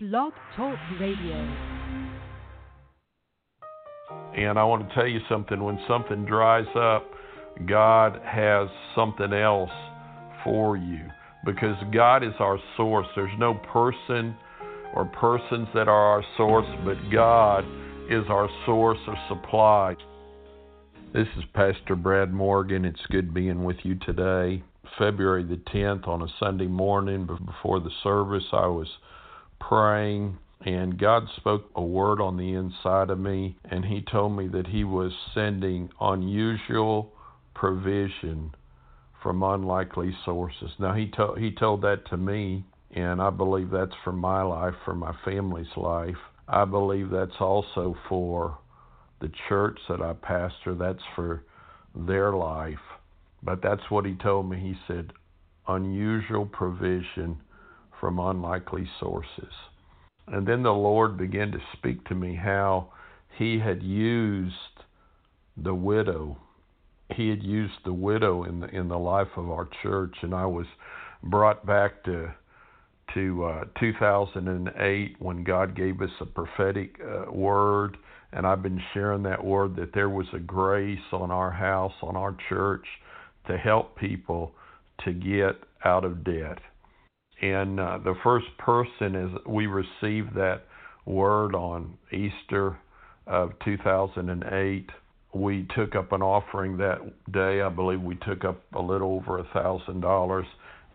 Blog Talk Radio. And I want to tell you something when something dries up, God has something else for you because God is our source. There's no person or persons that are our source, but God is our source of supply. This is Pastor Brad Morgan. It's good being with you today. February the 10th on a Sunday morning before the service, I was praying and God spoke a word on the inside of me and he told me that he was sending unusual provision from unlikely sources. Now he told he told that to me and I believe that's for my life, for my family's life. I believe that's also for the church that I pastor, that's for their life. But that's what he told me. He said, unusual provision from unlikely sources. And then the Lord began to speak to me how he had used the widow. He had used the widow in the in the life of our church, and I was brought back to to uh, 2008 when God gave us a prophetic uh, word, and I've been sharing that word that there was a grace on our house, on our church, to help people to get out of debt. And uh, the first person, as we received that word on Easter of 2008, we took up an offering that day. I believe we took up a little over a thousand dollars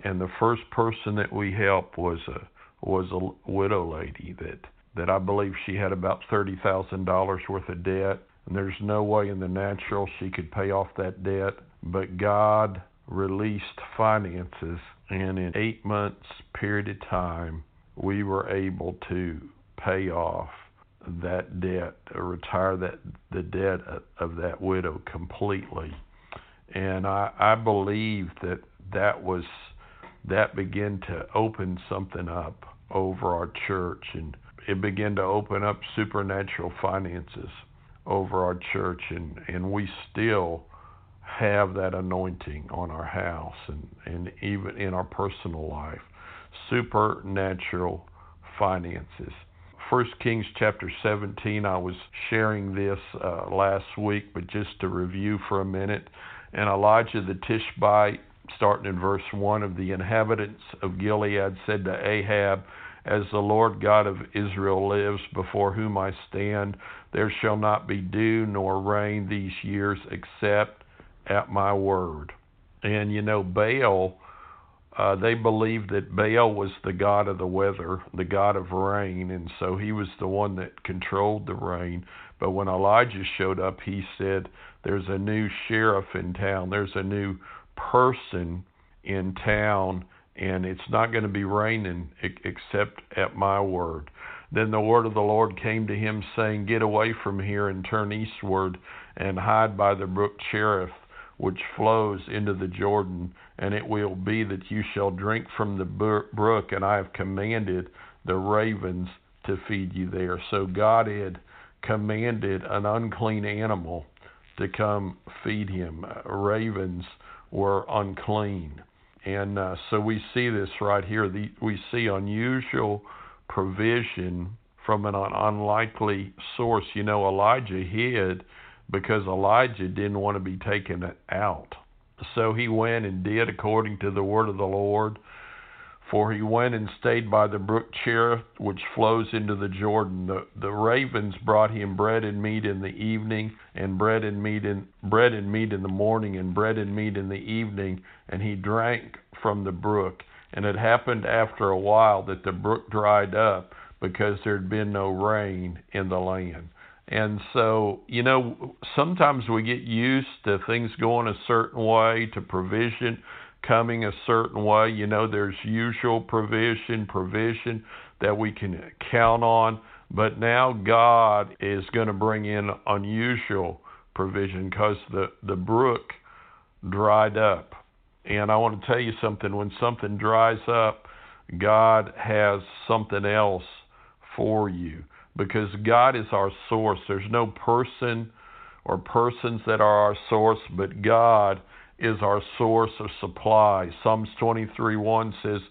and the first person that we helped was a was a widow lady that that I believe she had about thirty thousand dollars worth of debt, and there's no way in the natural she could pay off that debt. But God released finances, and in eight months period of time, we were able to pay off that debt, retire that the debt of that widow completely. And I, I believe that that was that began to open something up over our church and it began to open up supernatural finances over our church and, and we still have that anointing on our house and, and even in our personal life. Supernatural finances. First Kings chapter 17, I was sharing this uh, last week, but just to review for a minute. And Elijah the Tishbite starting in verse 1 of the inhabitants of Gilead said to Ahab, As the Lord God of Israel lives, before whom I stand, there shall not be dew nor rain these years except at my word. And you know, Baal, uh, they believed that Baal was the god of the weather, the god of rain, and so he was the one that controlled the rain. But when Elijah showed up, he said, There's a new sheriff in town, there's a new person in town, and it's not going to be raining except at my word. Then the word of the Lord came to him, saying, Get away from here and turn eastward and hide by the brook Cherith, which flows into the Jordan. And it will be that you shall drink from the brook, and I have commanded the ravens to feed you there. So God had commanded an unclean animal to come feed him. Ravens were unclean. And uh, so we see this right here. The, we see unusual provision from an unlikely source. You know, Elijah hid because Elijah didn't want to be taken out. So he went and did according to the word of the Lord. For he went and stayed by the brook Cherith, which flows into the Jordan. The, the ravens brought him bread and meat in the evening, and bread and meat in bread and meat in the morning, and bread and meat in the evening, and he drank from the brook. And it happened after a while that the brook dried up because there had been no rain in the land. And so, you know, sometimes we get used to things going a certain way, to provision coming a certain way. You know, there's usual provision, provision that we can count on, but now God is going to bring in unusual provision because the, the brook dried up. And I want to tell you something when something dries up, God has something else for you because God is our source. There's no person or persons that are our source, but God is our source of supply. Psalms 23 1 says,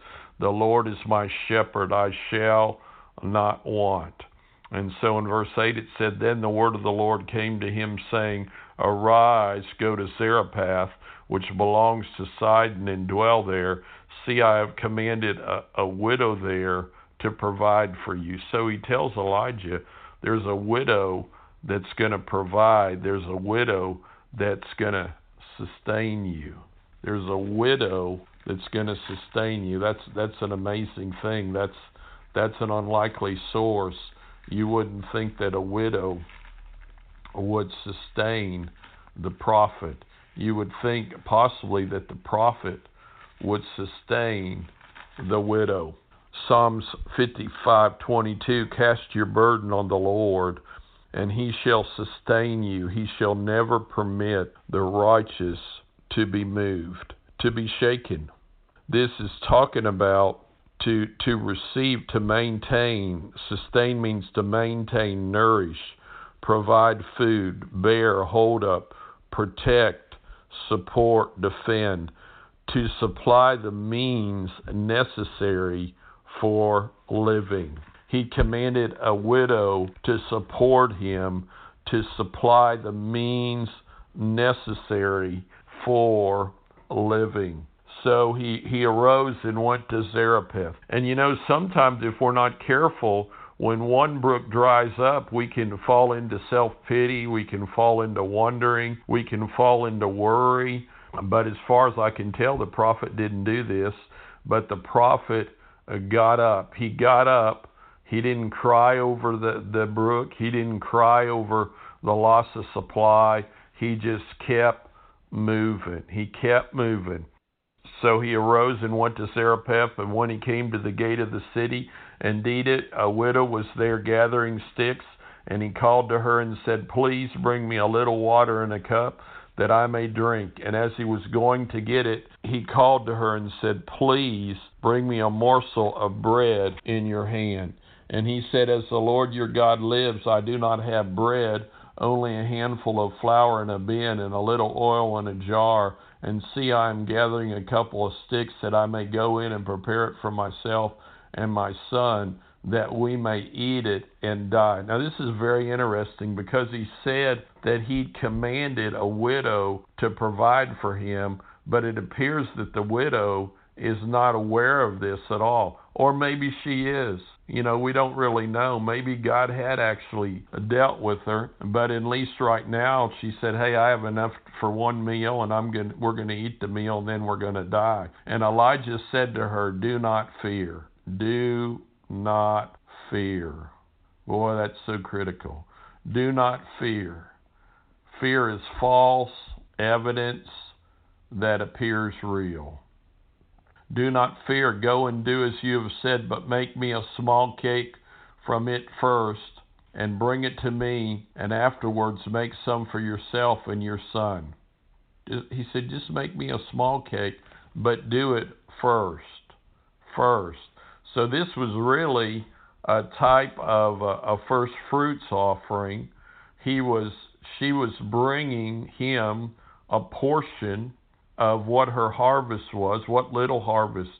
The Lord is my shepherd, I shall not want. And so in verse 8 it said, Then the word of the Lord came to him, saying, Arise, go to Zarephath, which belongs to Sidon, and dwell there. See, I have commanded a, a widow there to provide for you. So he tells Elijah, There's a widow that's going to provide, there's a widow that's going to sustain you. There's a widow that's going to sustain you. That's that's an amazing thing. That's that's an unlikely source. You wouldn't think that a widow would sustain the prophet. You would think possibly that the prophet would sustain the widow. Psalms 55:22 Cast your burden on the Lord and he shall sustain you. He shall never permit the righteous to be moved, to be shaken. This is talking about to to receive, to maintain. Sustain means to maintain, nourish, provide food, bear, hold up, protect, support, defend, to supply the means necessary for living. He commanded a widow to support him to supply the means necessary for living. So he, he arose and went to Zarephath. And you know, sometimes if we're not careful, when one brook dries up, we can fall into self pity, we can fall into wondering, we can fall into worry. But as far as I can tell, the prophet didn't do this. But the prophet Uh, got up. He got up. He didn't cry over the, the brook. He didn't cry over the loss of supply. He just kept moving. He kept moving. So he arose and went to Zarephath, and when he came to the gate of the city, indeed it, a widow was there gathering sticks, and he called to her and said, Please bring me a little water in a cup that I may drink. And as he was going to get it, he called to her and said, Please bring me a morsel of bread in your hand. And he said, As the Lord your God lives, I do not have bread, only a handful of flour in a bin and a little oil in a jar. And see, I am gathering a couple of sticks that I may go in and prepare it for myself and my son, that we may eat it and die. Now, this is very interesting because he said that he commanded a widow to provide for him, but it appears that the widow is not aware of this at all. Or maybe she is. You know, we don't really know. Maybe God had actually dealt with her, but at least right now she said, "Hey, I have enough for one meal, and I'm going. We're going to eat the meal, and then we're going to die." And Elijah said to her, "Do not fear. Do not fear." Boy, that's so critical. Do not fear. Fear is false evidence that appears real. Do not fear. Go and do as you have said, but make me a small cake from it first, and bring it to me, and afterwards make some for yourself and your son. He said, Just make me a small cake, but do it first. First. So this was really a type of a, a first fruits offering. He was, she was bringing him a portion of what her harvest was, what little harvest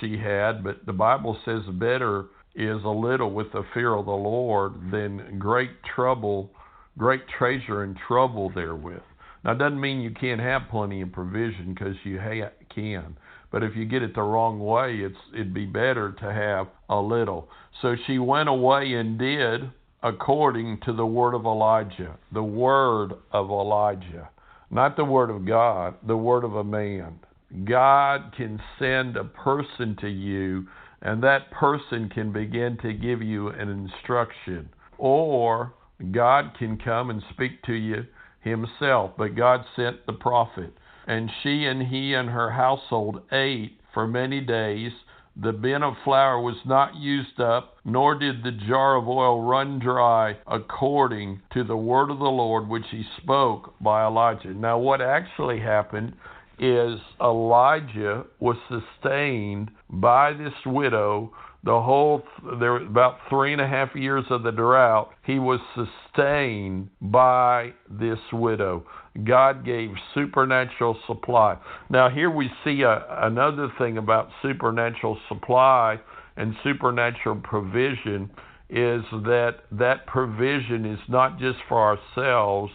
she had. But the Bible says better is a little with the fear of the Lord than great trouble, great treasure and trouble therewith. Now, it doesn't mean you can't have plenty of provision because you ha- can. But if you get it the wrong way, it's it'd be better to have a little. So she went away and did according to the word of Elijah. The word of Elijah. Not the word of God, the word of a man. God can send a person to you, and that person can begin to give you an instruction. Or God can come and speak to you himself, but God sent the prophet. And she and he and her household ate for many days the bin of flour was not used up, nor did the jar of oil run dry, according to the word of the Lord which he spoke by Elijah. Now, what actually happened is Elijah was sustained by this widow the whole there about three and a half years of the drought he was sustained by this widow god gave supernatural supply now here we see a, another thing about supernatural supply and supernatural provision is that that provision is not just for ourselves,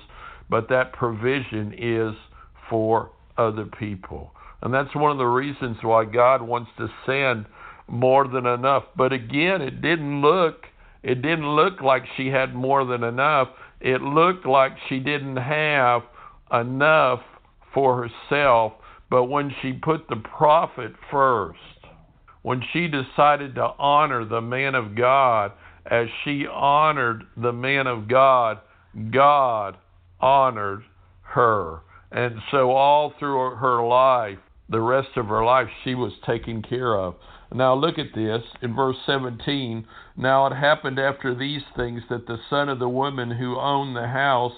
but that provision is for other people. And that's one of the reasons why God wants to send more than enough. But again, it didn't look it didn't look like she had more than enough. It looked like she didn't have enough for herself. But when she put the prophet first, when she decided to honor the man of God as she honored the man of God, God honored her. And so, all through her life, the rest of her life, she was taken care of. Now, look at this in verse 17. Now, it happened after these things that the son of the woman who owned the house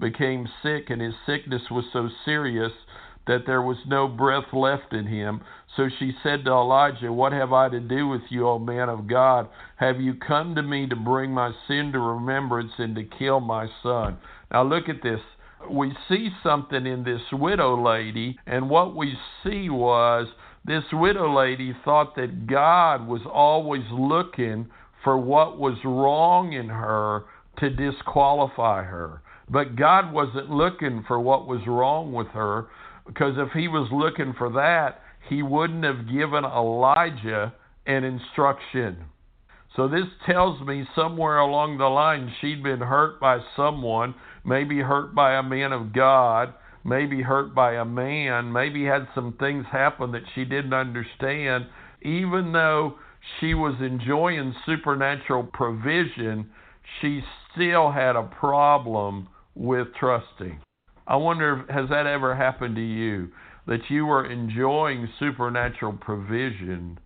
became sick, and his sickness was so serious that there was no breath left in him. So she said to Elijah, What have I to do with you, O man of God? Have you come to me to bring my sin to remembrance and to kill my son? Now look at this. We see something in this widow lady, and what we see was this widow lady thought that God was always looking for what was wrong in her to disqualify her. But God wasn't looking for what was wrong with her because if he was looking for that, he wouldn't have given Elijah an instruction. So this tells me somewhere along the line she'd been hurt by someone, maybe hurt by a man of God, maybe hurt by a man, maybe had some things happen that she didn't understand. Even though she was enjoying supernatural provision, she still had a problem with trusting. I wonder, if has that ever happened to you? That you were enjoying supernatural provision,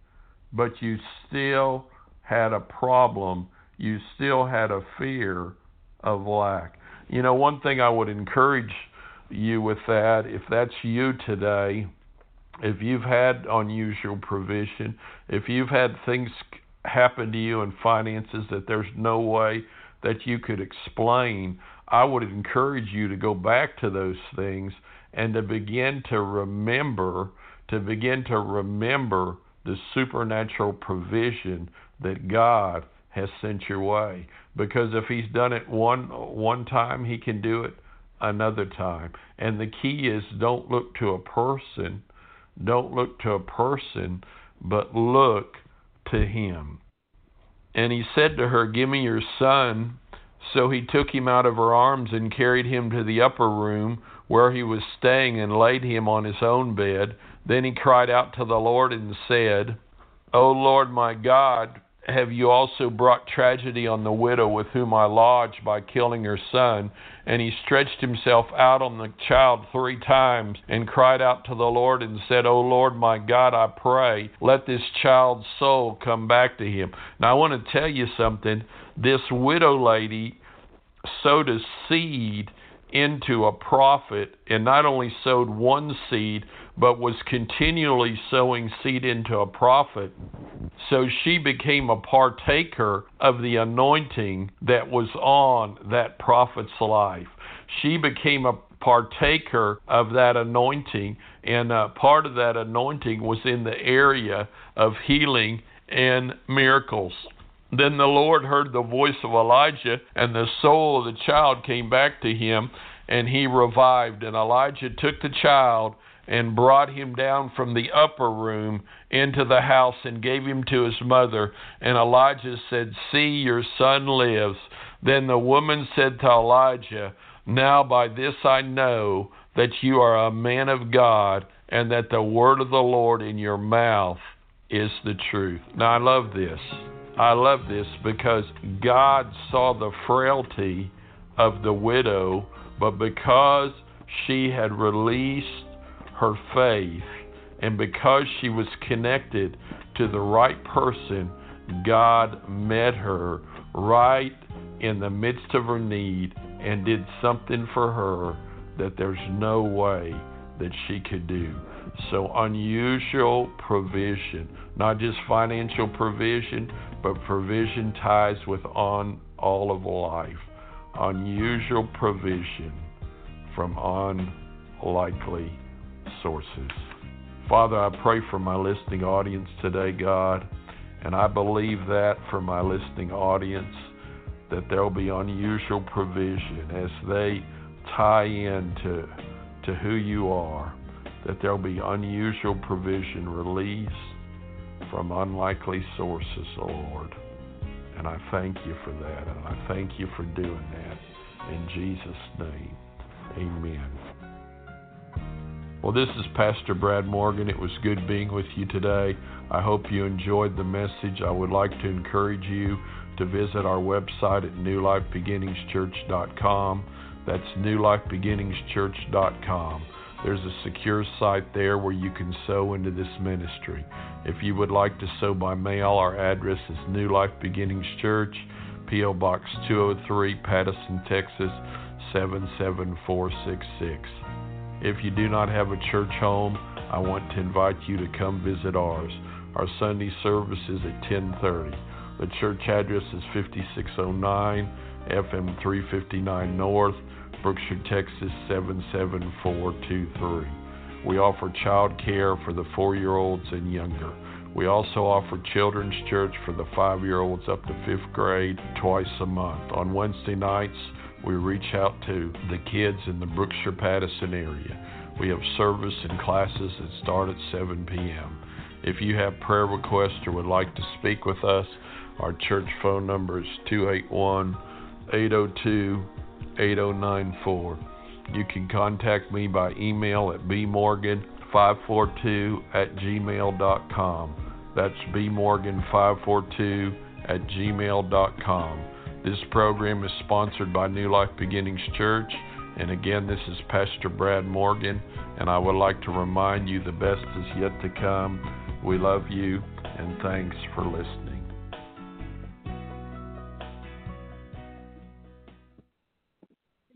but you still had a problem. You still had a fear of lack. You know, one thing I would encourage you with that, if that's you today, if you've had unusual provision, if you've had things happen to you in finances that there's no way that you could explain, I would encourage you to go back to those things and to begin to remember, to begin to remember the supernatural provision that God has sent your way. Because if He's done it one one time, He can do it another time. And the key is don't look to a person, don't look to a person, but look to Him. And He said to her, Give me your son. So he took him out of her arms and carried him to the upper room where he was staying and laid him on his own bed. Then he cried out to the Lord and said, O Lord my God, have you also brought tragedy on the widow with whom I lodged by killing her son? And he stretched himself out on the child three times and cried out to the Lord and said, O Lord my God, I pray, let this child's soul come back to him. Now I want to tell you something. This widow lady sowed a seed into a prophet and not only sowed one seed, but was continually sowing seed into a prophet. So she became a partaker of the anointing that was on that prophet's life. She became a partaker of that anointing, and uh, part of that anointing was in the area of healing and miracles. Then the Lord heard the voice of Elijah, and the soul of the child came back to him, and he revived. And Elijah took the child and brought him down from the upper room into the house and gave him to his mother. And Elijah said, See, your son lives. Then the woman said to Elijah, Now by this I know that you are a man of God, and that the word of the Lord in your mouth is the truth. Now I love this. I love this because God saw the frailty of the widow, but because she had released her faith, and because she was connected to the right person, God met her right in the midst of her need and did something for her that there's no way that she could do. So, unusual provision, not just financial provision, but provision ties with on all of life. Unusual provision from unlikely sources. Father, I pray for my listening audience today, God, And I believe that for my listening audience, that there'll be unusual provision as they tie into to who you are, that there'll be unusual provision released from unlikely sources, O Lord. And I thank you for that, and I thank you for doing that. In Jesus' name, amen. Well, this is Pastor Brad Morgan. It was good being with you today. I hope you enjoyed the message. I would like to encourage you to visit our website at newlifebeginningschurch.com. That's newlifebeginningschurch.com. There's a secure site there where you can sow into this ministry. If you would like to sow by mail, our address is New Life Beginnings Church, P.O. Box 203, Pattison, Texas 77466. If you do not have a church home, I want to invite you to come visit ours. Our Sunday service is at 1030. The church address is 5609 FM 359 North, Brookshire, Texas 77423. We offer child care for the four year olds and younger. We also offer children's church for the five year olds up to fifth grade twice a month. On Wednesday nights, we reach out to the kids in the Brookshire Pattison area. We have service and classes that start at 7 p.m. If you have prayer requests or would like to speak with us, our church phone number is 281 802 8094. You can contact me by email at bmorgan542 at gmail.com. That's bmorgan542 at gmail.com. This program is sponsored by New Life Beginnings Church. And again, this is Pastor Brad Morgan, and I would like to remind you the best is yet to come. We love you, and thanks for listening.